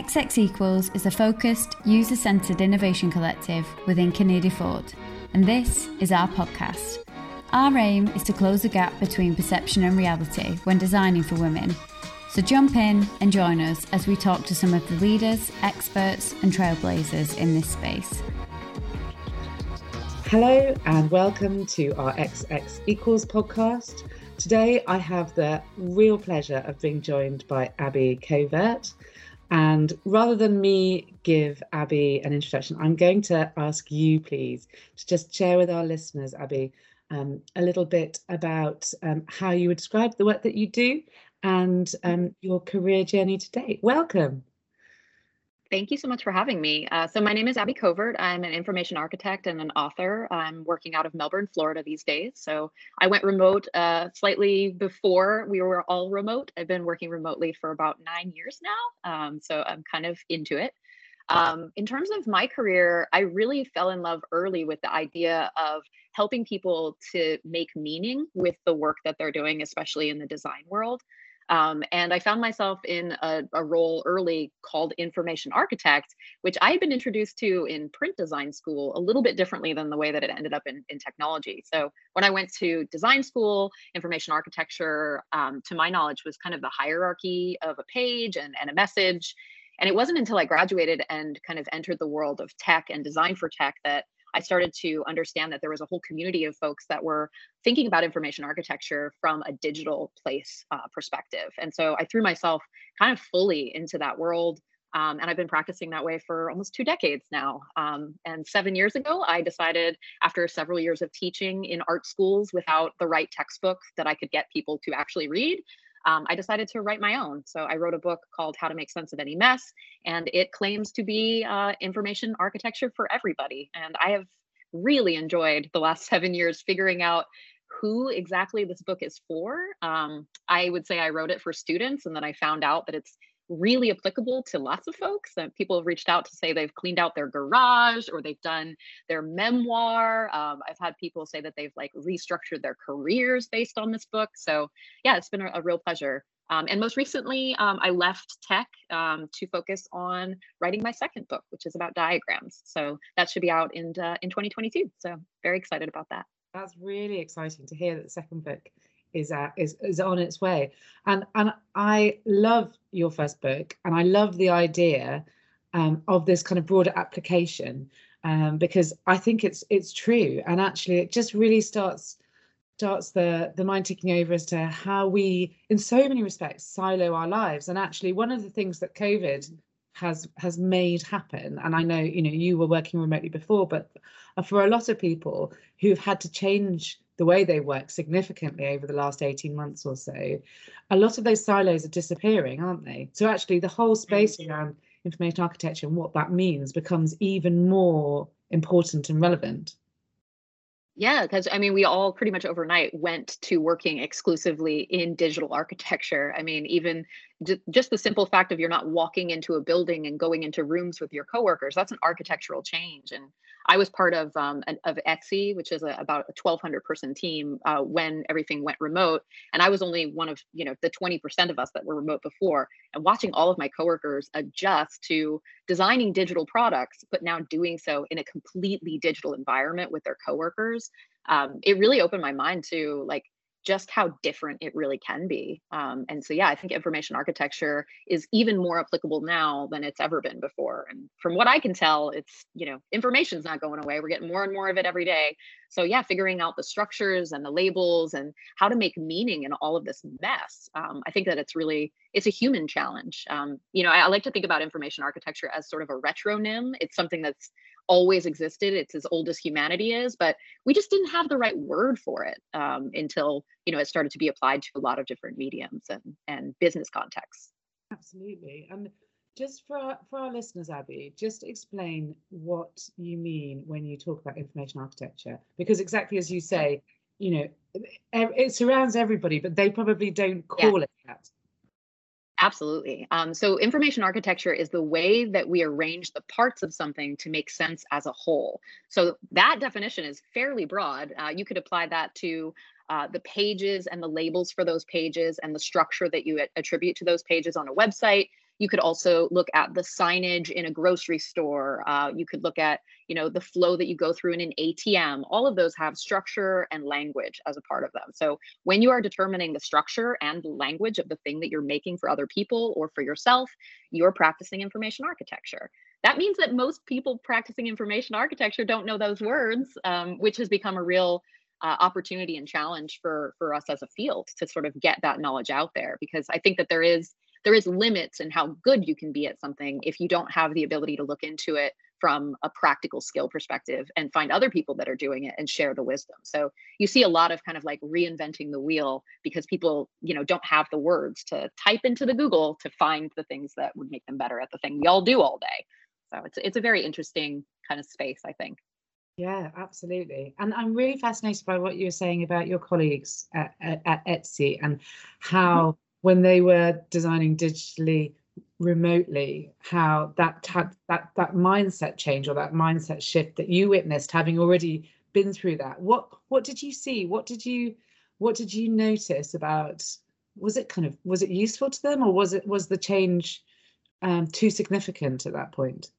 XX Equals is a focused, user centered innovation collective within Kinneir Dufort, and this is our podcast. Our aim is to close the gap between perception and reality when designing for women. So jump in and join us as we talk to some of the leaders, experts, and trailblazers in this space. Hello, and welcome to our XX Equals podcast. Today, I have the real pleasure of being joined by Abby Covert. And rather than me give Abby an introduction, I'm going to ask you, please, to just share with our listeners, Abby, um, a little bit about um, how you would describe the work that you do and um, your career journey to date. Welcome. Thank you so much for having me. Uh, so my name is Abby Covert. I'm an information architect and an author. I'm working out of Melbourne, Florida these days. So I went remote uh, slightly before we were all remote. I've been working remotely for about nine years now. Um, so I'm kind of into it. Um, in terms of my career, I really fell in love early with the idea of helping people to make meaning with the work that they're doing, especially in the design world. Um, and I found myself in a, a, role early called information architect, which I had been introduced to in print design school a little bit differently than the way that it ended up in, in technology. So when I went to design school, information architecture, um, to my knowledge, was kind of the hierarchy of a page and, and a message. And it wasn't until I graduated and kind of entered the world of tech and design for tech that I started to understand that there was a whole community of folks that were thinking about information architecture from a digital place uh, perspective. And so I threw myself kind of fully into that world. Um, and I've been practicing that way for almost two decades now. Um, and seven years ago, I decided, after several years of teaching in art schools without the right textbook that I could get people to actually read, um, I decided to write my own. So I wrote a book called How to Make Sense of Any Mess, and it claims to be uh, information architecture for everybody. And I have really enjoyed the last seven years figuring out who exactly this book is for. Um, I would say I wrote it for students, and then I found out that it's really applicable to lots of folks. And people have reached out to say they've cleaned out their garage or they've done their memoir. Um, I've had people say that they've like restructured their careers based on this book. So yeah, it's been a, a real pleasure. Um, and most recently, um, I left tech um, to focus on writing my second book, which is about diagrams. So that should be out in uh, in 2022. So very excited about that. That's really exciting to hear that the second book is uh, is is on its way. And and I love your first book, and I love the idea um, of this kind of broader application um, because I think it's it's true, and actually it just really starts starts the the mind ticking over as to how we, in so many respects, silo our lives. And actually, one of the things that COVID has has made happen and i know you know you were working remotely before but for a lot of people who've had to change the way they work significantly over the last 18 months or so, a lot of those silos are disappearing, aren't they? So actually the whole space mm. around information architecture and what that means becomes even more important and relevant. Yeah, because I mean, we all pretty much overnight went to working exclusively in digital architecture. I mean, even just the simple fact of you're not walking into a building and going into rooms with your coworkers, that's an architectural change. And I was part of um, an, of Etsy, which is a, about a 1,200 person team uh, when everything went remote, and I was only one of you know the 20% of us that were remote before. And watching all of my coworkers adjust to designing digital products, but now doing so in a completely digital environment with their coworkers, um, it really opened my mind to like just how different it really can be. Um, and so, yeah, I think information architecture is even more applicable now than it's ever been before. And from what I can tell, it's, you know, information's not going away. We're getting more and more of it every day. So, yeah, figuring out the structures and the labels and how to make meaning in all of this mess. Um, I think that it's really, it's a human challenge. Um, you know, I, I like to think about information architecture as sort of a retronym. It's something that's always existed. It's as old as humanity is, but we just didn't have the right word for it um, until you know it started to be applied to a lot of different mediums and and business contexts. Absolutely, and just for our, for our listeners, Abby, just explain what you mean when you talk about information architecture, because exactly as you say, you know, it surrounds everybody, but they probably don't call yeah. it that. Absolutely. Um, so, information architecture is the way that we arrange the parts of something to make sense as a whole. So, that definition is fairly broad. Uh, you could apply that to uh, the pages and the labels for those pages and the structure that you attribute to those pages on a website. You could also look at the signage in a grocery store. Uh, you could look at, you know, the flow that you go through in an ATM. All of those have structure and language as a part of them. So when you are determining the structure and language of the thing that you're making for other people or for yourself, you're practicing information architecture. That means that most people practicing information architecture don't know those words, um, which has become a real uh, opportunity and challenge for for us as a field to sort of get that knowledge out there because i think that there is there is limits in how good you can be at something if you don't have the ability to look into it from a practical skill perspective and find other people that are doing it and share the wisdom. So you see a lot of kind of like reinventing the wheel because people you know don't have the words to type into the google to find the things that would make them better at the thing we all do all day. So it's it's a very interesting kind of space i think. Yeah, absolutely. And I'm really fascinated by what you were saying about your colleagues at, at, at Etsy and how, mm-hmm. When they were designing digitally remotely, how that that that mindset change or that mindset shift that you witnessed, having already been through that. What what did you see? What did you what did you notice about? Was it kind of was it useful to them, or was it was the change um, too significant at that point?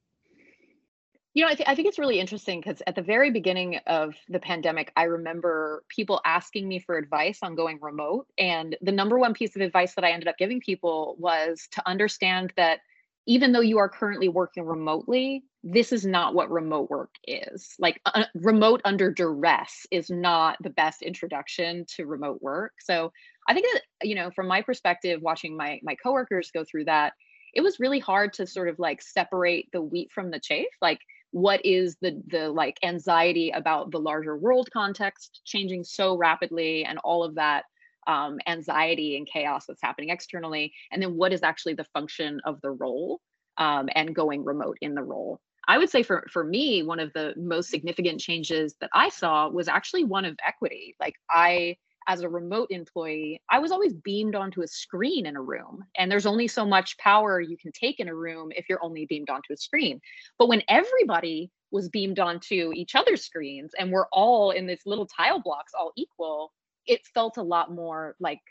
You know, I, th- I think it's really interesting because at the very beginning of the pandemic, I remember people asking me for advice on going remote. And the number one piece of advice that I ended up giving people was to understand that even though you are currently working remotely, this is not what remote work is. Like uh, remote under duress is not the best introduction to remote work. So I think that, you know, from my perspective, watching my my coworkers go through that, it was really hard to sort of like separate the wheat from the chaff. Like what is the the like anxiety about the larger world context changing so rapidly and all of that um, anxiety and chaos that's happening externally? And then what is actually the function of the role um, and going remote in the role? I would say for for me one of the most significant changes that i saw was actually one of equity. Like i as a remote employee, I was always beamed onto a screen in a room. And there's only so much power you can take in a room if you're only beamed onto a screen. But when everybody was beamed onto each other's screens and we're all in this little tile blocks, all equal, it felt a lot more like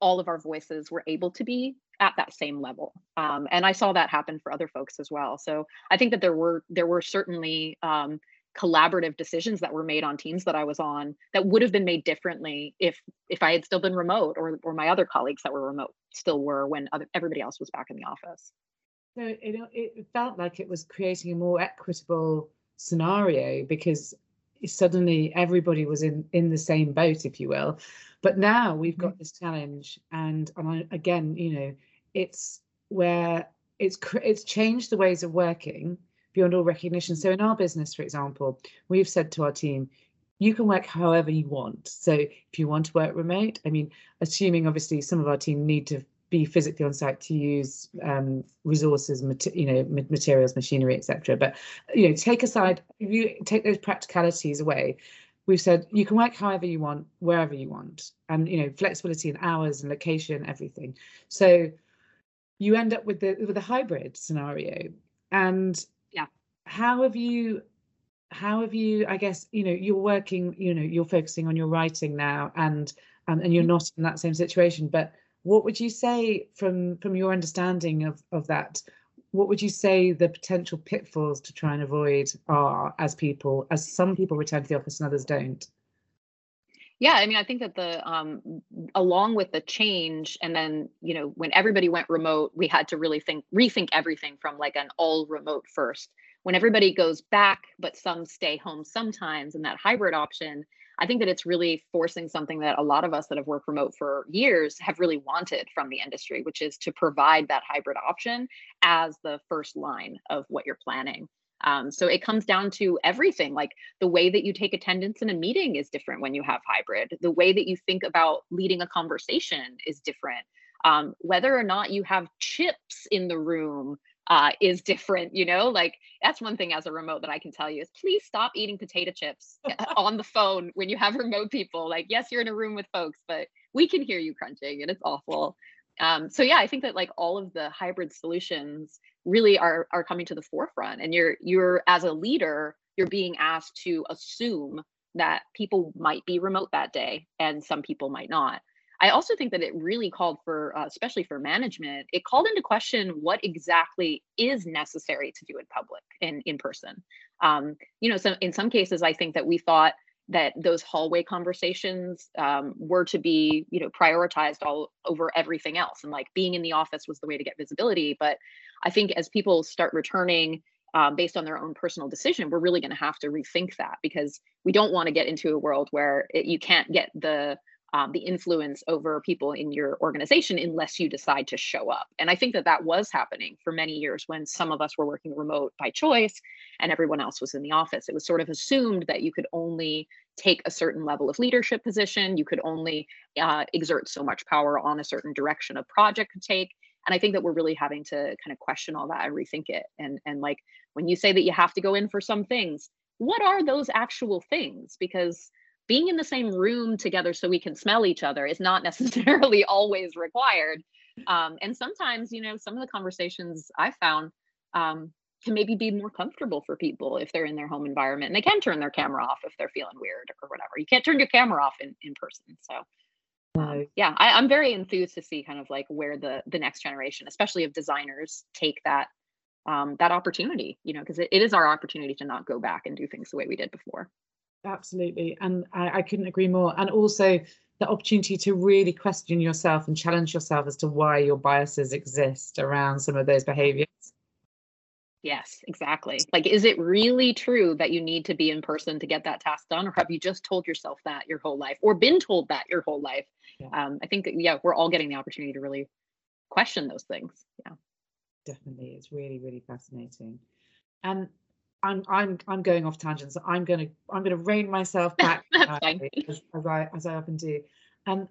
all of our voices were able to be at that same level um, and i saw that happen for other folks as well so i think that there were there were certainly um, collaborative decisions that were made on teams that I was on that would have been made differently if if I had still been remote or or my other colleagues that were remote still were when other, everybody else was back in the office. So it it felt like it was creating a more equitable scenario because suddenly everybody was in in the same boat, if you will. But now we've got mm-hmm. this challenge, and and I, again, you know, it's where it's it's changed the ways of working beyond all recognition. So in our business, for example, we've said to our team, you can work however you want. So if you want to work remote, I mean, assuming obviously some of our team need to be physically on site to use um, resources, you know, materials, machinery, etc. But you know, take aside you take those practicalities away, we've said you can work however you want, wherever you want, and you know, flexibility in hours and location, everything. So you end up with the with a hybrid scenario, and how have you how have you i guess you know you're working you know you're focusing on your writing now and um, and you're mm-hmm. not in that same situation but what would you say from from your understanding of of that what would you say the potential pitfalls to try and avoid are as people as some people return to the office and others don't yeah i mean i think that the um along with the change and then you know when everybody went remote we had to really think rethink everything from like an all remote first when everybody goes back, but some stay home sometimes, and that hybrid option, I think that it's really forcing something that a lot of us that have worked remote for years have really wanted from the industry, which is to provide that hybrid option as the first line of what you're planning. Um, so it comes down to everything like the way that you take attendance in a meeting is different when you have hybrid, the way that you think about leading a conversation is different. Um, whether or not you have chips in the room uh, is different. You know, like that's one thing as a remote that I can tell you is please stop eating potato chips on the phone when you have remote people. Like, yes, you're in a room with folks, but we can hear you crunching and it's awful. Um, so yeah, I think that like all of the hybrid solutions really are are coming to the forefront, and you're you're as a leader, you're being asked to assume that people might be remote that day and some people might not. I also think that it really called for, uh, especially for management, it called into question what exactly is necessary to do in public and in person. Um, you know, so in some cases, I think that we thought that those hallway conversations um, were to be you know prioritized all over everything else and like being in the office was the way to get visibility but i think as people start returning um, based on their own personal decision we're really going to have to rethink that because we don't want to get into a world where it, you can't get the um, the influence over people in your organization unless you decide to show up. And I think that that was happening for many years when some of us were working remote by choice and everyone else was in the office. It was sort of assumed that you could only take a certain level of leadership position, you could only uh, exert so much power on a certain direction a project could take. And I think that we're really having to kind of question all that and rethink it. And and like when you say that you have to go in for some things, what are those actual things? Because being in the same room together so we can smell each other is not necessarily always required. Um, and sometimes, you know, some of the conversations I've found um, can maybe be more comfortable for people if they're in their home environment and they can turn their camera off if they're feeling weird or whatever. You can't turn your camera off in, in person. So um, yeah, I, I'm very enthused to see kind of like where the the next generation, especially of designers, take that um, that opportunity, you know, because it, it is our opportunity to not go back and do things the way we did before. Absolutely. And I, I couldn't agree more. And also the opportunity to really question yourself and challenge yourself as to why your biases exist around some of those behaviors. Yes, exactly. Like, is it really true that you need to be in person to get that task done, or have you just told yourself that your whole life, or been told that your whole life? Yeah. Um, I think that yeah, we're all getting the opportunity to really question those things. Yeah, definitely. It's really, really fascinating. And I'm I'm I'm going off tangents. I'm gonna I'm gonna rein myself back uh, as, as, I as I often do. And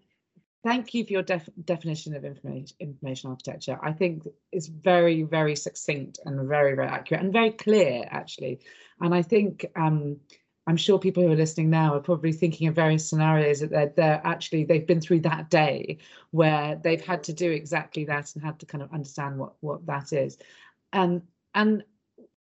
thank you for your def- definition of information information architecture. I think it's very very succinct and very very accurate and very clear actually. And I think um, I'm sure people who are listening now are probably thinking of various scenarios that they're, they're actually they've been through that day where they've had to do exactly that and had to kind of understand what what that is. And and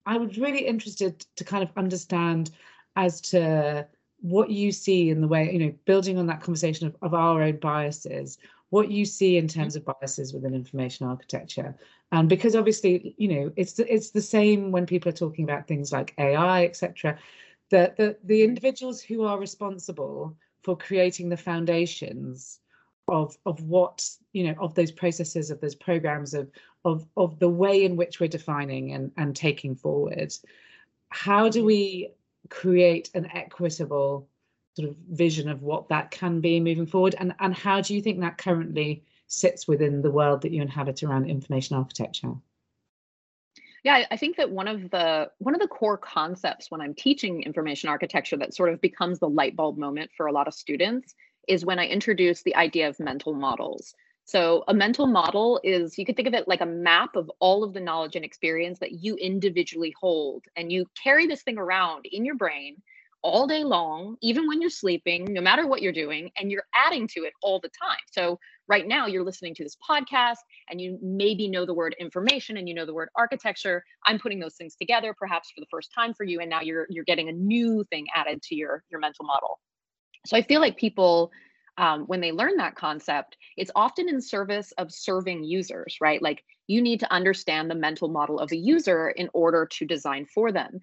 I was really interested to kind of understand as to what you see in the way, you know, building on that conversation of, of our own biases, what you see in terms of biases within information architecture. And because obviously, you know, it's the, it's the same when people are talking about things like AI, etc. That the the individuals who are responsible for creating the foundations of of what you know of those processes of those programs of of of the way in which we're defining and and taking forward. How do we create an equitable sort of vision of what that can be moving forward? And and how do you think that currently sits within the world that you inhabit around information architecture? Yeah i think that one of the one of the core concepts when i'm teaching information architecture that sort of becomes the light bulb moment for a lot of students is when I introduced the idea of mental models. So, a mental model is you could think of it like a map of all of the knowledge and experience that you individually hold. And you carry this thing around in your brain all day long, even when you're sleeping, no matter what you're doing, and you're adding to it all the time. So, right now, you're listening to this podcast and you maybe know the word information and you know the word architecture. I'm putting those things together perhaps for the first time for you. And now you're, you're getting a new thing added to your, your mental model. So I feel like people, um, when they learn that concept, it's often in service of serving users, right? Like you need to understand the mental model of a user in order to design for them.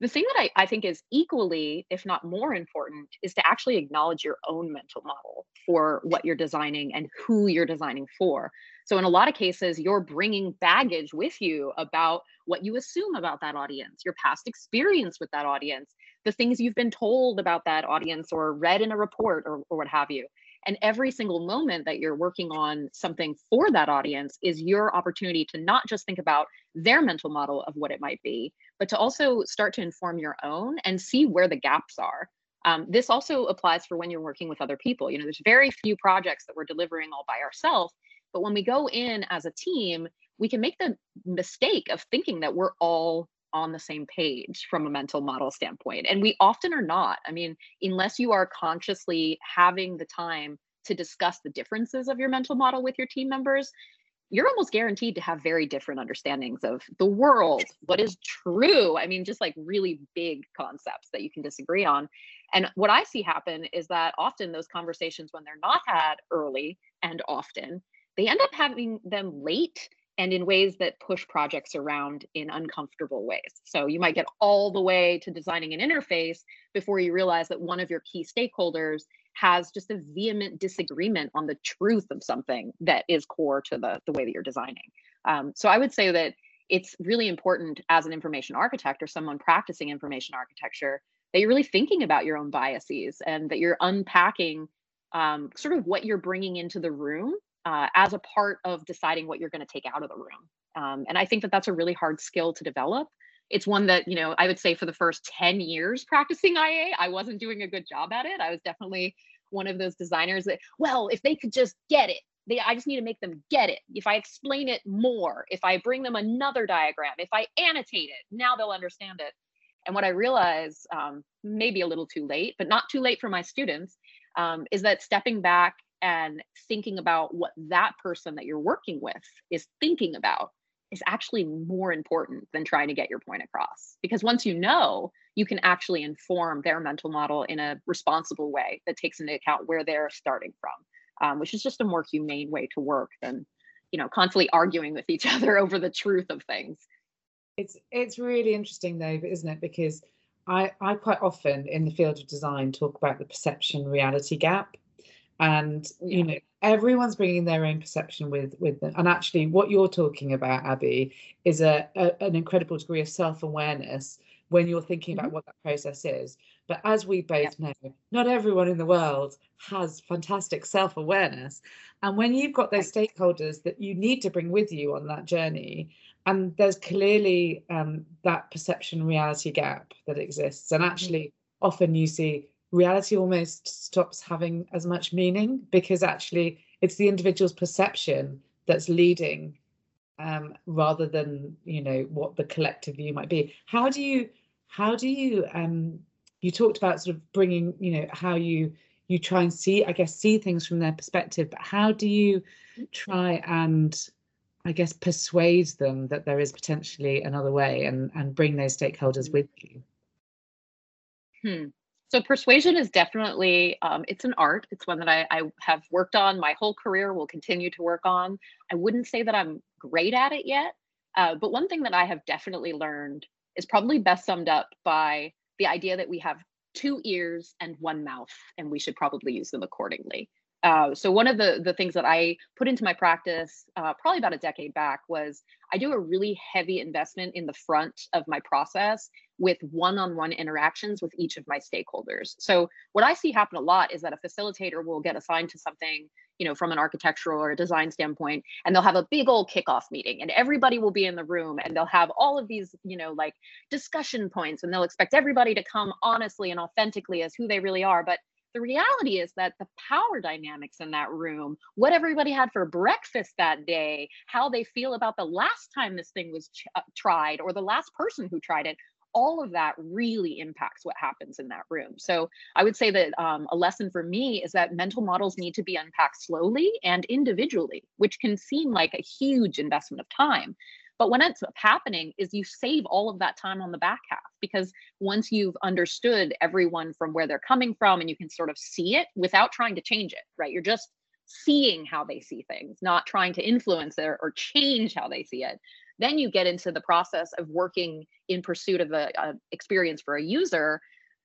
The thing that I, I think is equally, if not more important, is to actually acknowledge your own mental model for what you're designing and who you're designing for. So, in a lot of cases, you're bringing baggage with you about what you assume about that audience, your past experience with that audience, the things you've been told about that audience or read in a report or, or what have you. And every single moment that you're working on something for that audience is your opportunity to not just think about their mental model of what it might be, but to also start to inform your own and see where the gaps are. Um, this also applies for when you're working with other people. You know, there's very few projects that we're delivering all by ourselves, but when we go in as a team, we can make the mistake of thinking that we're all on the same page from a mental model standpoint. And we often are not. I mean, unless you are consciously having the time to discuss the differences of your mental model with your team members, you're almost guaranteed to have very different understandings of the world, what is true. I mean, just like really big concepts that you can disagree on. And what I see happen is that often those conversations, when they're not had early, and often, they end up having them late and in ways that push projects around in uncomfortable ways. So you might get all the way to designing an interface before you realize that one of your key stakeholders has just a vehement disagreement on the truth of something that is core to the, the way that you're designing. Um, so I would say that it's really important as an information architect or someone practicing information architecture that you're really thinking about your own biases and that you're unpacking um, sort of what you're bringing into the room uh, as a part of deciding what you're going to take out of the room. Um, and I think that that's a really hard skill to develop. It's one that, you know, I would say for the first 10 years practicing IA, I wasn't doing a good job at it. I was definitely one of those designers that, well, if they could just get it, they, I just need to make them get it. If I explain it more, if I bring them another diagram, if I annotate it, now they'll understand it. And what I realize, um, maybe a little too late, but not too late for my students, um, is that stepping back and thinking about what that person that you're working with is thinking about is actually more important than trying to get your point across. Because once you know, you can actually inform their mental model in a responsible way that takes into account where they're starting from, um, which is just a more humane way to work than, you know, constantly arguing with each other over the truth of things. It's it's really interesting though, isn't it? Because I I quite often in the field of design talk about the perception reality gap and you know everyone's bringing their own perception with with them and actually what you're talking about abby is a, a an incredible degree of self-awareness when you're thinking mm-hmm. about what that process is but as we both yeah. know not everyone in the world has fantastic self-awareness and when you've got those stakeholders that you need to bring with you on that journey and there's clearly um, that perception reality gap that exists and mm-hmm. actually mm-hmm. often you see reality almost stops having as much meaning because actually it's the individual's perception that's leading um, rather than you know what the collective view might be. How do you how do you um you talked about sort of bringing you know how you you try and see i guess see things from their perspective but how do you try and i guess persuade them that there is potentially another way and and bring those stakeholders with you? Hmm so persuasion is definitely um, it's an art. It's one that I, I, have worked on my whole career will continue to work on. I wouldn't say that i'm great at it yet uh, but one thing that i have definitely learned is probably best summed up by the idea that we have two ears and one mouth and we should probably use them accordingly. Uh, so one of the the things that I put into my practice uh, probably about a decade back was I do a really heavy investment in the front of my process with one-on-one interactions with each of my stakeholders. So what I see happen a lot is that a facilitator will get assigned to something, you know, from an architectural or a design standpoint, and they'll have a big old kickoff meeting, and everybody will be in the room, and they'll have all of these, you know, like discussion points, and they'll expect everybody to come honestly and authentically as who they really are, but the reality is that the power dynamics in that room, what everybody had for breakfast that day, how they feel about the last time this thing was ch- tried or the last person who tried it, all of that really impacts what happens in that room. So I would say that um, a lesson for me is that mental models need to be unpacked slowly and individually, which can seem like a huge investment of time. But what ends up happening is you save all of that time on the back half because once you've understood everyone from where they're coming from and you can sort of see it without trying to change it, right? You're just seeing how they see things, not trying to influence it or, or change how they see it. Then you get into the process of working in pursuit of a, a experience for a user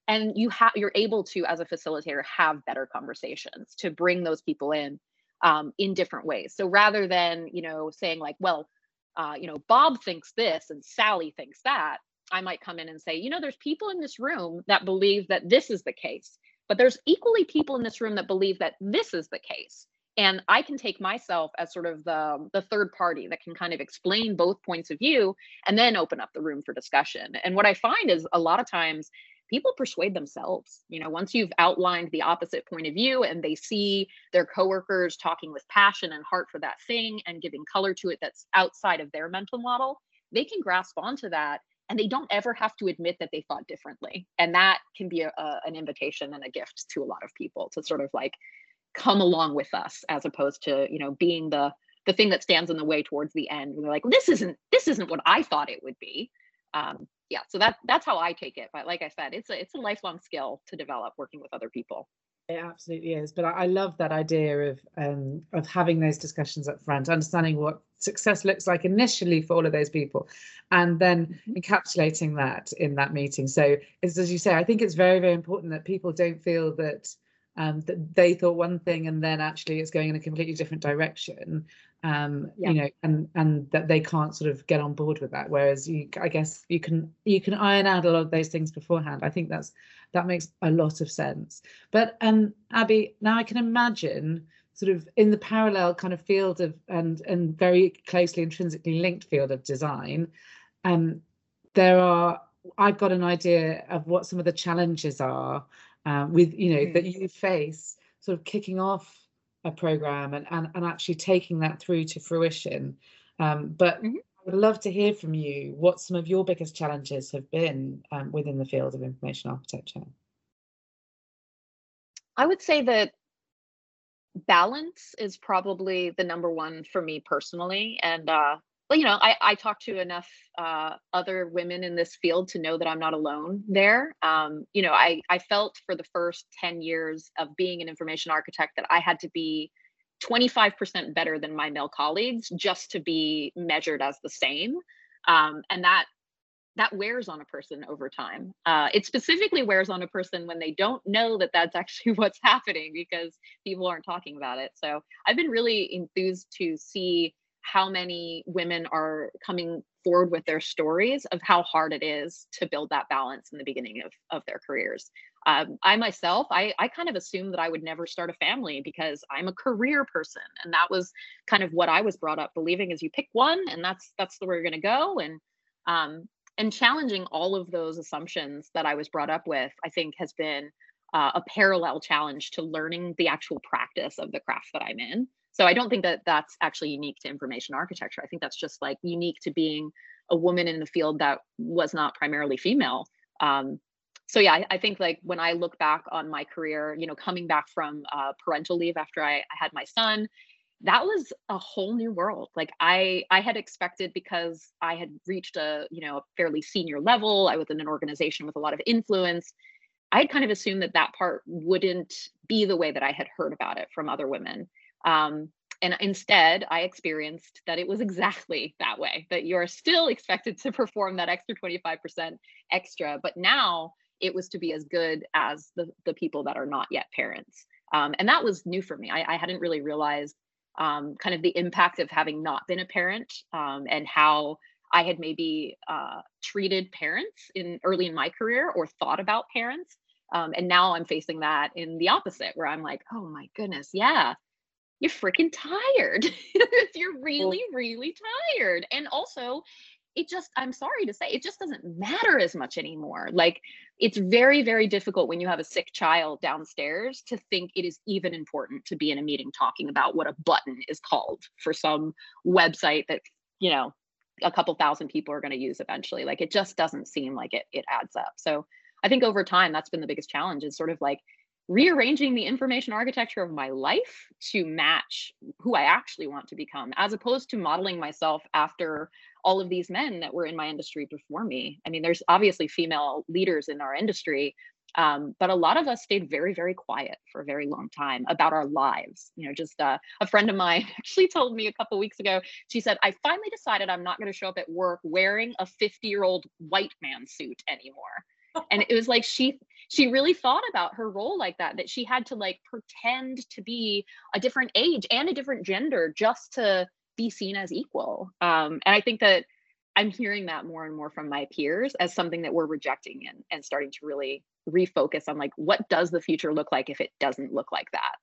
and you have you're able to as a facilitator have better conversations to bring those people in um, in different ways so rather than you know saying like well uh, you know, Bob thinks this and Sally thinks that, I might come in and say, you know, there's people in this room that believe that this is the case, but there's equally people in this room that believe that this is the case. And I can take myself as sort of the, the third party that can kind of explain both points of view and then open up the room for discussion. And what I find is a lot of times people persuade themselves. You know, once you've outlined the opposite point of view and they see their coworkers talking with passion and heart for that thing and giving color to it that's outside of their mental model, they can grasp onto that and they don't ever have to admit that they thought differently. And that can be a, a, an invitation and a gift to a lot of people to sort of like come along with us as opposed to, you know, being the the thing that stands in the way towards the end. And they're like, this isn't this isn't what I thought it would be. Um, yeah so that that's how i take it but like i said it's a it's a lifelong skill to develop working with other people It absolutely is. But I, I love that idea of um, of having those discussions up front, understanding what success looks like initially for all of those people, and then mm-hmm. encapsulating that in that meeting. So, as you say, I think it's very, very important that people don't feel that um, that they thought one thing and then actually it's going in a completely different direction um, yeah. you know and and that they can't sort of get on board with that. Whereas you i guess you can you can iron out a lot of those things beforehand. I think that's that makes a lot of sense. But um abby now i can imagine sort of in the parallel kind of field of and and very closely intrinsically linked field of design um there are i've got an idea of what some of the challenges are uh, with you know mm. that you face sort of kicking off a program and and, and actually taking that through to fruition um, but mm-hmm. I would love to hear from you what some of your biggest challenges have been um, within the field of information architecture. I would say that balance is probably the number one for me personally. And uh, you know, I, I talk to enough uh, other women in this field to know that I'm not alone there. Um, you know, I, I felt for the first 10 years of being an information architect that I had to be 25% better than my male colleagues just to be measured as the same. Um, and that that wears on a person over time. Uh, it specifically wears on a person when they don't know that that's actually what's happening because people aren't talking about it. So I've been really enthused to see how many women are coming forward with their stories of how hard it is to build that balance in the beginning of, of their careers. Um, I myself, I, I kind of assumed that I would never start a family because I'm a career person, and that was kind of what I was brought up believing: is you pick one, and that's that's the way you're going to go. And um, and challenging all of those assumptions that I was brought up with, I think, has been uh, a parallel challenge to learning the actual practice of the craft that I'm in. So I don't think that that's actually unique to information architecture. I think that's just like unique to being a woman in the field that was not primarily female. Um, so yeah, I, I, think like when I look back on my career, you know, coming back from uh, parental leave after I, I had my son, that was a whole new world. Like I, I had expected because I had reached a, you know, a fairly senior level. I was in an organization with a lot of influence. I had kind of assumed that that part wouldn't be the way that I had heard about it from other women. Um, and instead, I experienced that it was exactly that way, that you're still expected to perform that extra 25% extra. But now it was to be as good as the, the people that are not yet parents. Um, and that was new for me. I, I hadn't really realized um, kind of the impact of having not been a parent um, and how I had maybe uh, treated parents in early in my career or thought about parents. Um, and now I'm facing that in the opposite, where I'm like, oh my goodness, yeah, you're freaking tired. you're really, really tired. And also, it just, I'm sorry to say, it just doesn't matter as much anymore. Like, it's very, very difficult when you have a sick child downstairs to think it is even important to be in a meeting talking about what a button is called for some website that, you know, a couple thousand people are going to use eventually. Like, it just doesn't seem like it, it adds up. So, I think over time, that's been the biggest challenge is sort of like rearranging the information architecture of my life to match who I actually want to become, as opposed to modeling myself after all of these men that were in my industry before me. I mean, there's obviously female leaders in our industry, um, but a lot of us stayed very, very quiet for a very long time about our lives. You know, just uh, a friend of mine actually told me a couple weeks ago. She said, "I finally decided I'm not going to show up at work wearing a 50 year old white man suit anymore." And it was like she she really thought about her role like that that she had to like pretend to be a different age and a different gender just to be seen as equal. Um, and i think that i'm hearing that more and more from my peers as something that we're rejecting and, and starting to really refocus on like what does the future look like if it doesn't look like that?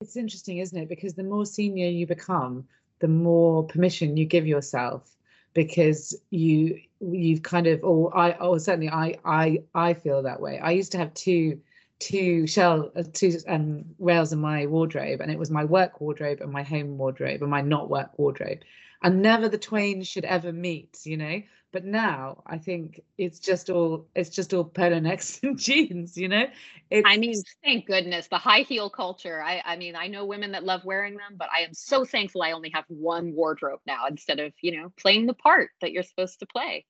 It's interesting isn't it? Because the more senior you become the more permission you give yourself because you you've kind of or I or certainly I I I feel that way. I used to have two two shell uh, two um rails in my wardrobe and it was my work wardrobe and my home wardrobe and my not work wardrobe and never the twain should ever meet you know but now i think it's just all it's just all polo necks and jeans you know? It's, i mean thank goodness the high heel culture. I i mean i know women that love wearing them but i am so thankful i only have one wardrobe now instead of you know playing the part that you're supposed to play.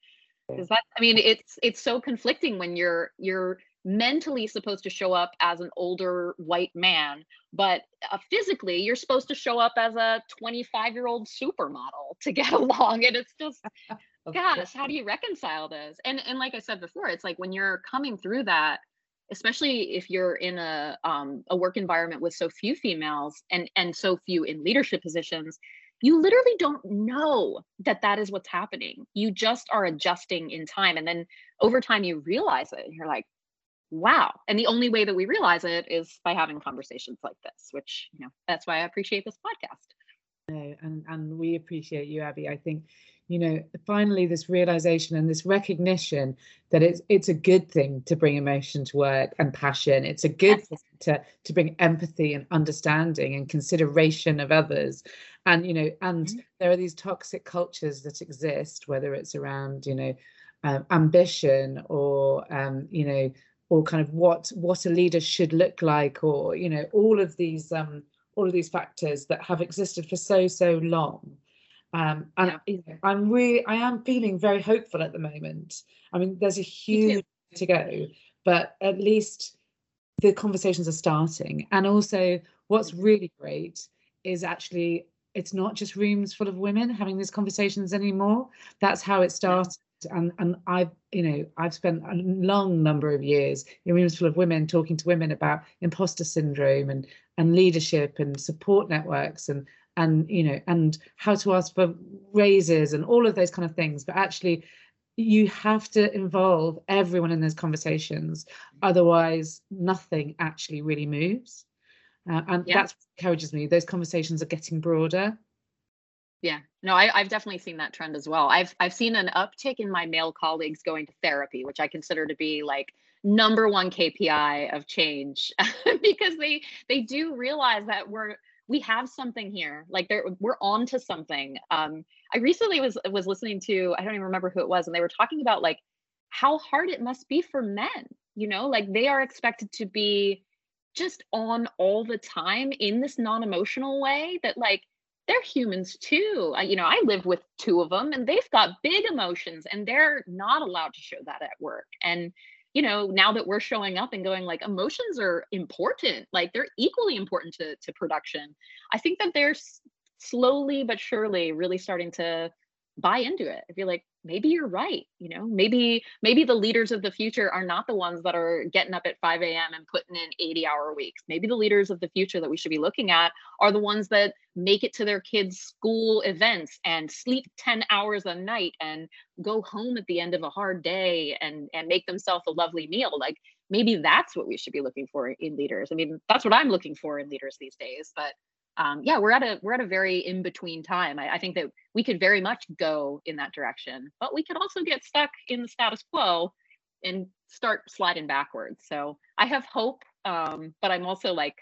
Because that i mean it's it's so conflicting when you're you're mentally supposed to show up as an older white man, but uh, physically you're supposed to show up as a 25 year old supermodel to get along. And it's just, gosh, how do you reconcile this? And and like I said before, it's like when you're coming through that, especially if you're in a um, a work environment with so few females and and so few in leadership positions, you literally don't know that that is what's happening. You just are adjusting in time, and then over time you realize it, and you're like, wow and the only way that we realize it is by having conversations like this which you know that's why i appreciate this podcast no, and and we appreciate you abby i think you know finally this realization and this recognition that it's it's a good thing to bring emotion to work and passion it's a good yes. thing to to bring empathy and understanding and consideration of others and you know and mm-hmm. there are these toxic cultures that exist whether it's around you know um, ambition or um, you know or kind of what what a leader should look like or you know all of these um all of these factors that have existed for so so long um and yeah. i'm really i am feeling very hopeful at the moment. I mean there's a huge to go but at least the conversations are starting. And also what's mm-hmm. really great is actually it's not just rooms full of women having these conversations anymore. That's how it started. And and I've you know I've spent a long number of years in rooms full of women talking to women about imposter syndrome and and leadership and support networks and and you know and how to ask for raises and all of those kind of things. But actually you have to involve everyone in those conversations. Otherwise nothing actually really moves. Uh, and yeah. that encourages me. Those conversations are getting broader. Yeah, no, I, have definitely seen that trend as well. I've I've seen an uptick in my male colleagues going to therapy, which I consider to be like number one KPI of change because they they do realize that we're we have something here like they're we're on to something um i recently was was listening to i don't even remember who it was and they were talking about like how hard it must be for men you know like they are expected to be just on all the time in this non-emotional way that like they're humans too. I, you know, I live with two of them and they've got big emotions and they're not allowed to show that at work. And, you know, now that we're showing up and going like emotions are important, like they're equally important to, to production. I think that they're slowly but surely really starting to buy into it. I feel like maybe you're right you know? Maybe maybe the leaders of the future are not the ones that are getting up at 5 a.m and putting in 80 hour weeks. Maybe the leaders of the future that we should be looking at are the ones that make it to their kids school events and sleep 10 hours a night and go home at the end of a hard day and and make themselves a lovely meal. Like maybe that's what we should be looking for in leaders. I mean that's what i'm looking for in leaders these days but um, yeah, we're at a we're at a very in between time. I, I, think that we could very much go in that direction, but we could also get stuck in the status quo and start sliding backwards. So I have hope, um, but I'm also like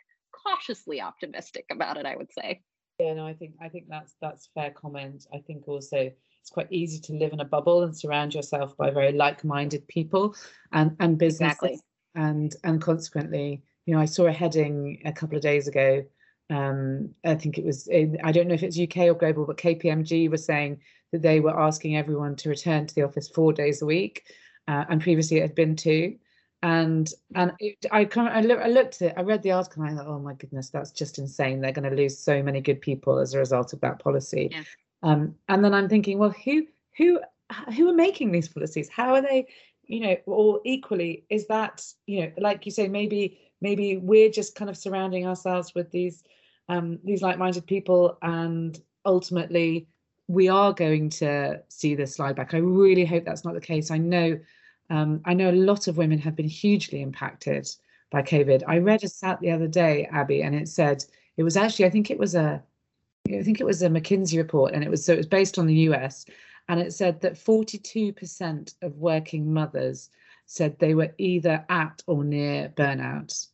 cautiously optimistic about it. I would say. Yeah, no, I think I think that's that's fair comment. I think also it's quite easy to live in a bubble and surround yourself by very like-minded people and and businesses, exactly. and and consequently, you know, I saw a heading a couple of days ago um, I think it was in, I don't know if it's UK or global, but KPMG was saying that they were asking everyone to return to the office four days a week, uh, and previously it had been two. And and it, I kind of I, look, I looked at it, I read the article, and I thought, oh my goodness, that's just insane. They're going to lose so many good people as a result of that policy. Yeah. Um, and then I'm thinking, well, who who who are making these policies? How are they? You know, or equally, is that you know, like you say, maybe maybe we're just kind of surrounding ourselves with these um, these like-minded people, and ultimately we are going to see this slide back. I really hope that's not the case. I know, um, I know a lot of women have been hugely impacted by COVID. I read a stat the other day, Abby, and it said it was actually, I think it was a, I think it was a McKinsey report, and it was so it was based on the US, and it said that 42% of working mothers said they were either at or near burnout.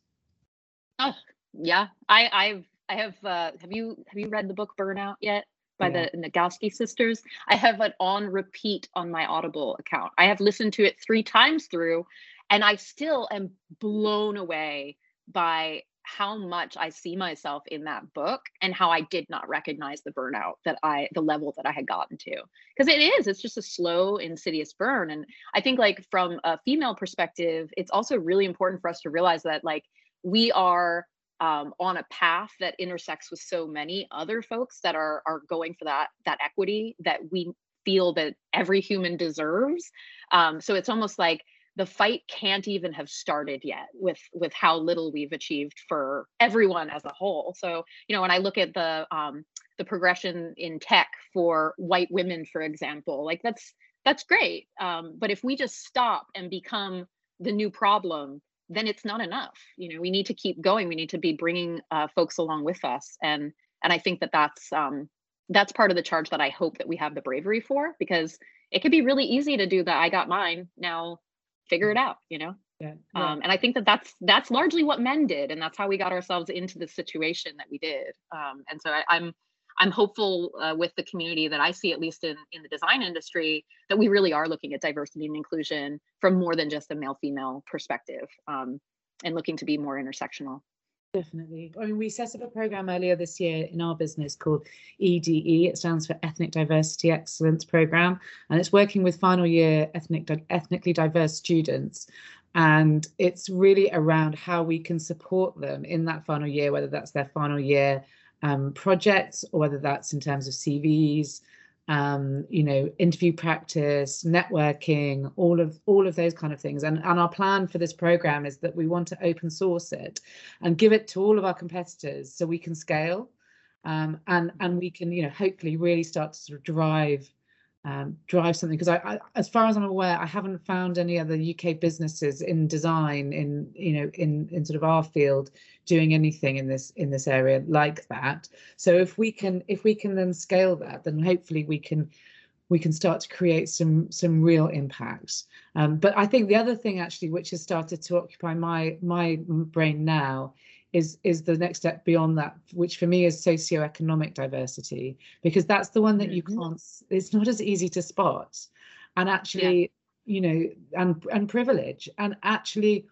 Oh, yeah. I I've I have uh have you have you read the book Burnout yet? by yeah. the Nagoski sisters. I have it on repeat on my Audible account. I have listened to it three times through, and I still am blown away by how much I see myself in that book and how I did not recognize the burnout that I, the level that I had gotten to. Because it is, it's just a slow, insidious burn. And I think, like, from a female perspective, it's also really important for us to realize that, like, we are um, on a path that intersects with so many other folks that are are going for that that equity that we feel that every human deserves. Um, so it's almost like the fight can't even have started yet with with how little we've achieved for everyone as a whole so you know when i look at the um the progression in tech for white women for example like that's that's great um but if we just stop and become the new problem then it's not enough. You know we need to keep going. We need to be bringing uh, folks along with us. And and i think that that's um that's part of the charge that i hope that we have the bravery for because it could be really easy to do the i got mine. Now figure it out you know? Yeah, yeah. Um, and i think that that's that's largely what men did and that's how we got ourselves into the situation that we did. Um, and so I, I'm, I'm hopeful uh, with the community that i see at least in in the design industry that we really are looking at diversity and inclusion from more than just a male female perspective um, and looking to be more intersectional Definitely. I mean, we set up a program earlier this year in our business called EDE. It stands for Ethnic Diversity Excellence Program, and it's working with final year ethnic ethnically diverse students. And it's really around how we can support them in that final year, whether that's their final year um, projects or whether that's in terms of CVs, um, you know, interview practice, networking, all of all of those kind of things. And, and our plan for this program is that we want to open source it and give it to all of our competitors so we can scale um, and and we can, you know, hopefully really start to sort of drive um, drive something because I, I, as far as I'm aware, I haven't found any other UK businesses in design in you know in in sort of our field doing anything in this in this area like that. So if we can if we can then scale that, then hopefully we can we can start to create some some real impacts. Um, but I think the other thing actually, which has started to occupy my my brain now, is is the next step beyond that which for me is socioeconomic diversity because that's the one that you mm-hmm. can't it's not as easy to spot and actually yeah. you know and and privilege and actually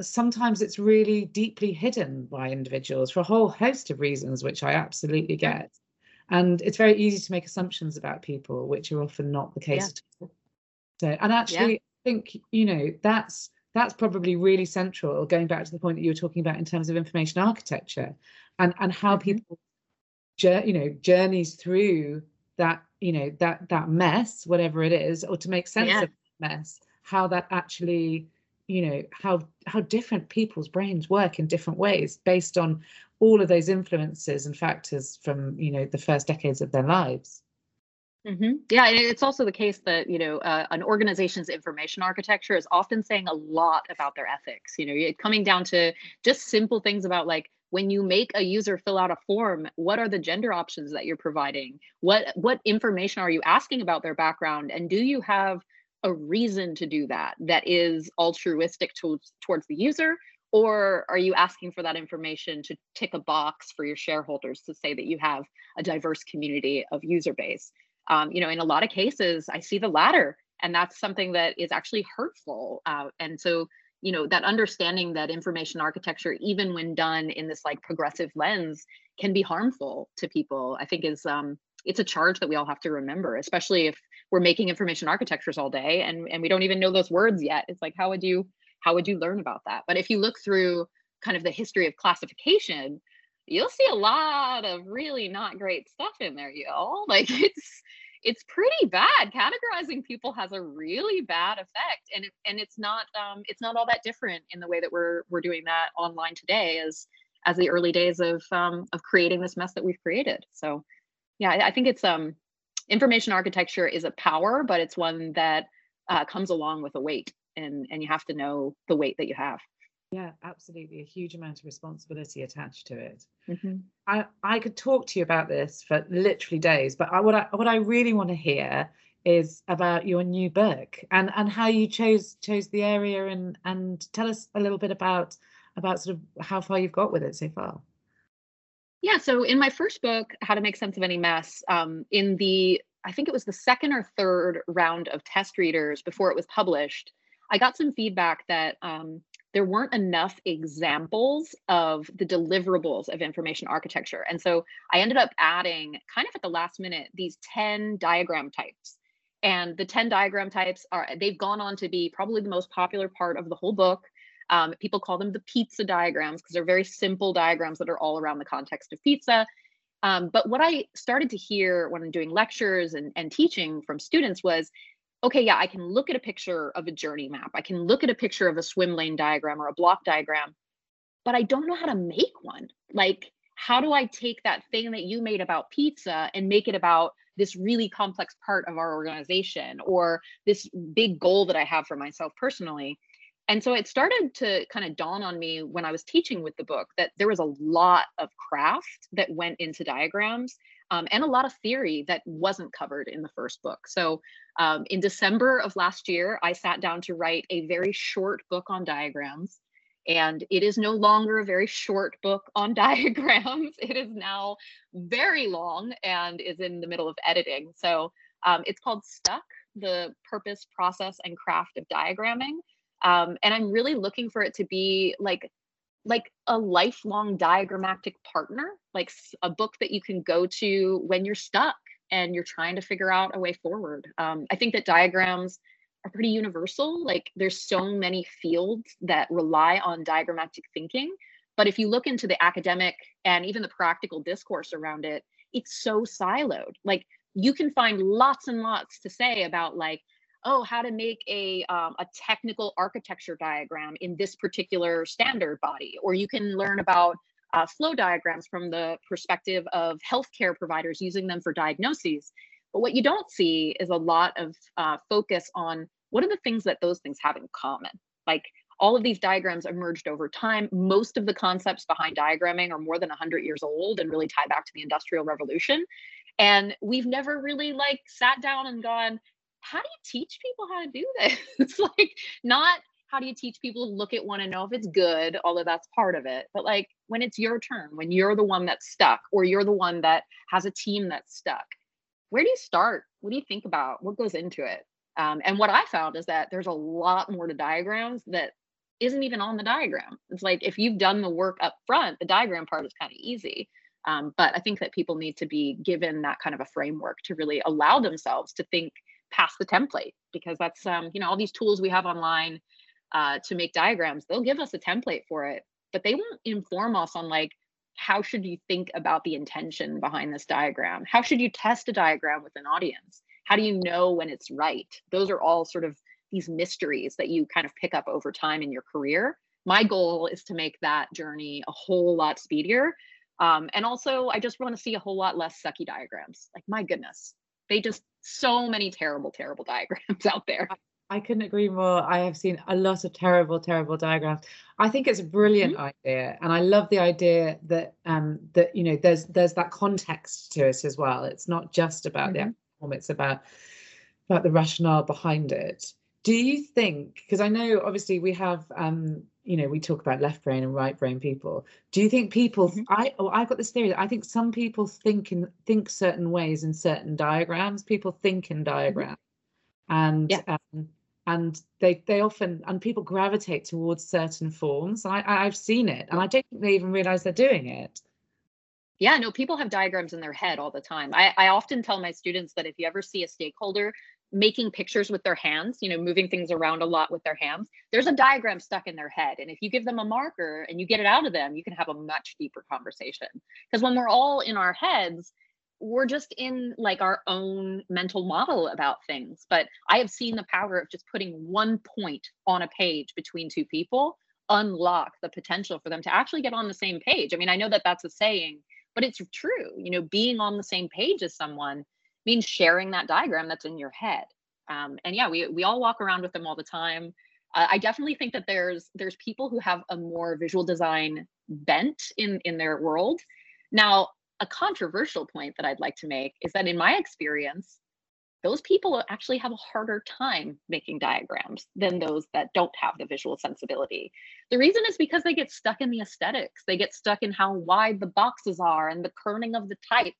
sometimes it's really deeply hidden by individuals for a whole host of reasons which i absolutely get and it's very easy to make assumptions about people which are often not the case yeah. so and actually i think you know that's that's probably really central going back to the point that you were talking about in terms of information architecture and and how mm-hmm. people you know journeys through that you know that that mess whatever it is or to make sense yeah. of mess how that actually you know how how different people's brains work in different ways based on all of those influences and factors from you know the first decades of their lives Mm-hmm. Yeah, and it's also the case that you know uh, an organization's information architecture is often saying a lot about their ethics. You know, coming down to just simple things about like when you make a user fill out a form, what are the gender options that you're providing? What what information are you asking about their background, and do you have a reason to do that that is altruistic towards towards the user, or are you asking for that information to tick a box for your shareholders to say that you have a diverse community of user base? Um, you know in a lot of cases i see the latter and that's something that is actually hurtful uh, and so you know that understanding that information architecture even when done in this like progressive lens can be harmful to people i think is um it's a charge that we all have to remember especially if we're making information architectures all day and and we don't even know those words yet. It's like how would you how would you learn about that? But if you look through kind of the history of classification you'll see a lot of really not great stuff in there y'all. Like it's it's pretty bad. Categorizing people has a really bad effect and it, and it's not um, it's not all that different in the way that we're we're doing that online today as as the early days of um, of creating this mess that we've created. So yeah i, I think it's um information architecture is a power but it's one that uh, comes along with a weight and and you have to know the weight that you have yeah, absolutely. A huge amount of responsibility attached to it. Mm-hmm. I, I could talk to you about this for literally days, but I, what I what I really want to hear is about your new book and and how you chose chose the area and and tell us a little bit about about sort of how far you've got with it so far. Yeah, so in my first book, How to Make Sense of Any Mess, um, in the I think it was the second or third round of test readers before it was published, I got some feedback that um, there weren't enough examples of the deliverables of information architecture. And so I ended up adding, kind of at the last minute, these 10 diagram types. And the 10 diagram types are, they've gone on to be probably the most popular part of the whole book. Um, people call them the pizza diagrams because they're very simple diagrams that are all around the context of pizza. Um, but what I started to hear when I'm doing lectures and, and teaching from students was okay, yeah, I can look at a picture of a journey map. I can look at a picture of a swim lane diagram or a block diagram, but I don't know how to make one. Like, how do I take that thing that you made about pizza and make it about this really complex part of our organization or this big goal that I have for myself personally? And so it started to kind of dawn on me when I was teaching with the book that there was a lot of craft that went into diagrams um, and a lot of theory that wasn't covered in the first book. So um, in December of last year, I sat down to write a very short book on diagrams. And it is no longer a very short book on diagrams. It is now very long and is in the middle of editing. So um, it's called Stuck The Purpose, Process, and Craft of Diagramming. Um, and I'm really looking for it to be like like a lifelong diagrammatic partner, like a book that you can go to when you're stuck and you're trying to figure out a way forward. Um, I think that diagrams are pretty universal. Like there's so many fields that rely on diagrammatic thinking. But if you look into the academic and even the practical discourse around it, it's so siloed. Like you can find lots and lots to say about like oh, how to make a, um, a technical architecture diagram in this particular standard body, or you can learn about uh, flow diagrams from the perspective of healthcare providers using them for diagnoses. But what you don't see is a lot of uh, focus on what are the things that those things have in common. Like all of these diagrams emerged over time. Most of the concepts behind diagramming are more than 100 years old and really tie back to the Industrial Revolution. And we've never really like sat down and gone, how do you teach people how to do this? it's like not how do you teach people to look at one and know if it's good, although that's part of it. But like when it's your turn, when you're the one that's stuck, or you're the one that has a team that's stuck, where do you start? What do you think about? What goes into it? Um, and what I found is that there's a lot more to diagrams that isn't even on the diagram. It's like if you've done the work up front, the diagram part is kind of easy. Um, but I think that people need to be given that kind of a framework to really allow themselves to think past the template because that's um, you know all these tools we have online uh, to make diagrams they'll give us a template for it but they won't inform us on like how should you think about the intention behind this diagram? How should you test a diagram with an audience? How do you know when it's right? Those are all sort of these mysteries that you kind of pick up over time in your career. My goal is to make that journey a whole lot speedier um, and also i just want to see a whole lot less sucky diagrams. Like my goodness they just so many terrible, terrible diagrams out there. I couldn't agree more. I have seen a lot of terrible, terrible diagrams. I think it's a brilliant mm-hmm. idea, and I love the idea that um, that you know there's there's that context to it as well. It's not just about mm-hmm. the form; it's about about the rationale behind it. Do you think? Because I know obviously we have um, you know we talk about left brain and right brain people do you think people mm-hmm. i oh, i've got this theory that i think some people think in think certain ways in certain diagrams people think in mm-hmm. diagrams mm-hmm. and yeah. um, and they they often and people gravitate towards certain forms i i've seen it and i don't think they even realize they're doing it yeah, no, people have diagrams in their head all the time. I, I often tell my students that if you ever see a stakeholder making pictures with their hands, you know, moving things around a lot with their hands, there's a diagram stuck in their head. And if you give them a marker and you get it out of them, you can have a much deeper conversation. Because when we're all in our heads, we're just in like our own mental model about things. But I have seen the power of just putting one point on a page between two people unlock the potential for them to actually get on the same page. I mean, I know that that's a saying, but it's true. You know, being on the same page as someone means sharing that diagram that's in your head. Um, and yeah, we we all walk around with them all the time. Uh, I definitely think that there's there's people who have a more visual design bent in in their world. Now, a controversial point that I'd like to make is that in my experience, those people actually have a harder time making diagrams than those that don't have the visual sensibility. The reason is because they get stuck in the aesthetics. They get stuck in how wide the boxes are and the kerning of the type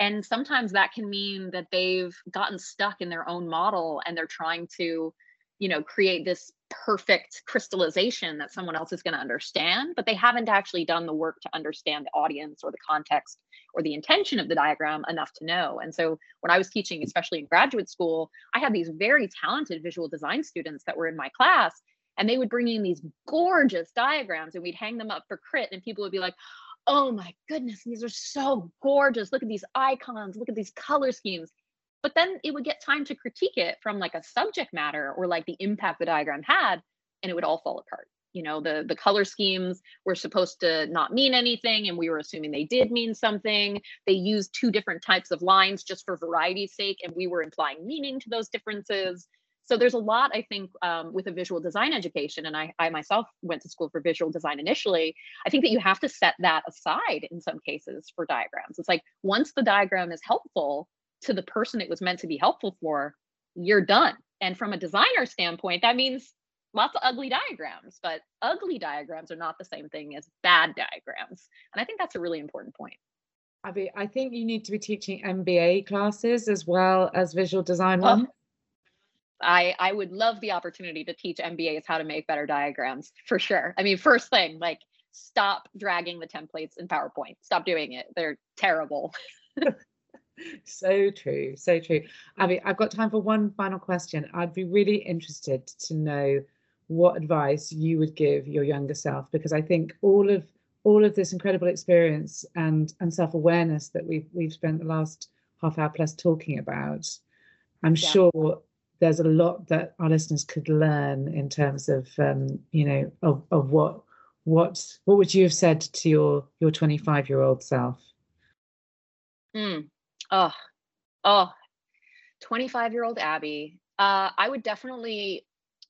and sometimes that can mean that they've gotten stuck in their own model and they're trying to you know create this perfect crystallization that someone else is going to understand, but they haven't actually done the work to understand the audience or the context or the intention of the diagram enough to know. And so when I was teaching, especially in graduate school, I had these very talented visual design students that were in my class, and they would bring in these gorgeous diagrams and we'd hang them up for crit, and people would be like, oh my goodness, these are so gorgeous. Look at these icons, look at these color schemes. But then it would get time to critique it from like a subject matter or like the impact the diagram had and it would all fall apart. You know the the color schemes were supposed to not mean anything and we were assuming they did mean something. They used two different types of lines just for variety's sake and we were implying meaning to those differences so there's a lot i think um, with a visual design education and I, I myself went to school for visual design initially i think that you have to set that aside in some cases for diagrams it's like once the diagram is helpful to the person it was meant to be helpful for, you're done. And from a designer standpoint, that means lots of ugly diagrams, but ugly diagrams are not the same thing as bad diagrams. And I think that's a really important point. Abby, I think you need to be teaching MBA classes as well as visual design one. Oh, I, I would love the opportunity to teach MBAs how to make better diagrams for sure. I mean, first thing, like stop dragging the templates in PowerPoint. Stop doing it. They're terrible. so true so true abby i've got time for one final question i'd be really interested to know what advice you would give your younger self because i think all of all of this incredible experience and and self-awareness that we've we've spent the last half hour plus talking about i'm yeah. sure there's a lot that our listeners could learn in terms of um, you know of, of what what what would you have said to your your 25 year old self mm oh, oh, 25 year old Abby. Uh, I would definitely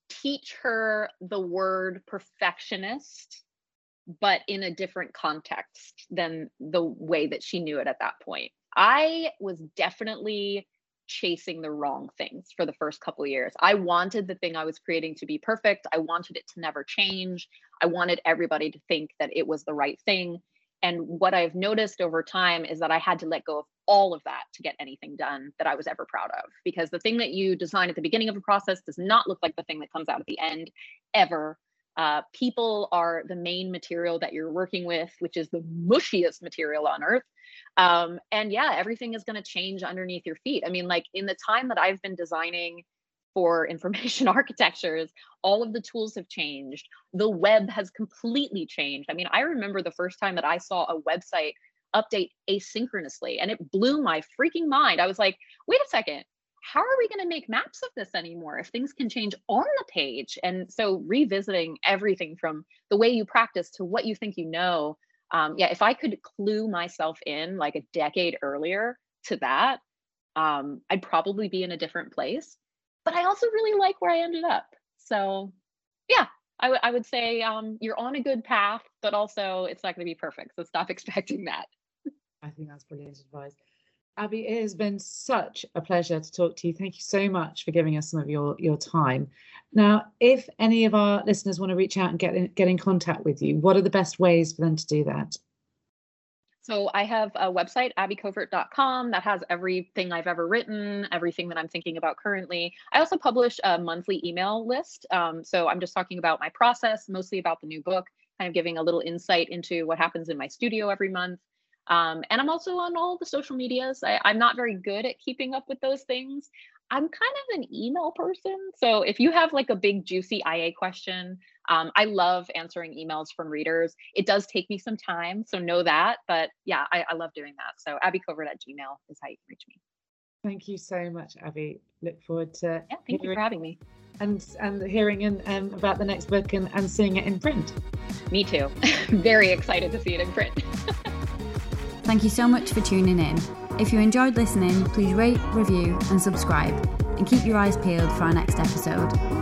teach her the word perfectionist, but in a different context than the way that she knew it at that point. I was definitely chasing the wrong things for the first couple years. I wanted the thing I was creating to be perfect. I wanted it to never change. I wanted everybody to think that it was the right thing. And what I've noticed over time is that I had to let go of all of that to get anything done that I was ever proud of. Because the thing that you design at the beginning of a process does not look like the thing that comes out at the end ever. Uh, people are the main material that you're working with, which is the mushiest material on earth. Um, and yeah, everything is going to change underneath your feet. I mean, like in the time that I've been designing for information architectures, all of the tools have changed. The web has completely changed. I mean, I remember the first time that I saw a website update asynchronously and it blew my freaking mind. I was like, wait a second, how are we going to make maps of this anymore if things can change on the page? And so revisiting everything from the way you practice to what you think you know. Um, yeah, if I could clue myself in like a decade earlier to that, um, I'd probably be in a different place but I also really like where I ended up. So yeah, I, w- I would say um, you're on a good path, but also it's not going to be perfect. So stop expecting that. I think that's brilliant advice. Abby, it has been such a pleasure to talk to you. Thank you so much for giving us some of your, your time. Now, if any of our listeners want to reach out and get in, get in contact with you, what are the best ways for them to do that? So I have a website, abbycovert.com, that has everything I've ever written, everything that I'm thinking about currently. I also publish a monthly email list. Um, so I'm just talking about my process, mostly about the new book, kind of giving a little insight into what happens in my studio every month. Um, and I'm also on all the social medias. I, I'm not very good at keeping up with those things. I'm kind of an email person. So if you have like a big juicy IA question, um, I love answering emails from readers. It does take me some time, so know that. But yeah, I, I love doing that. So Abby Covert at Gmail is how you can reach me. Thank you so much, Abby. Look forward to yeah. Thank you for having me. And and hearing and um, about the next book and, and seeing it in print. Me too. Very excited to see it in print. Thank you so much for tuning in. If you enjoyed listening, please rate, review, and subscribe, and keep your eyes peeled for our next episode.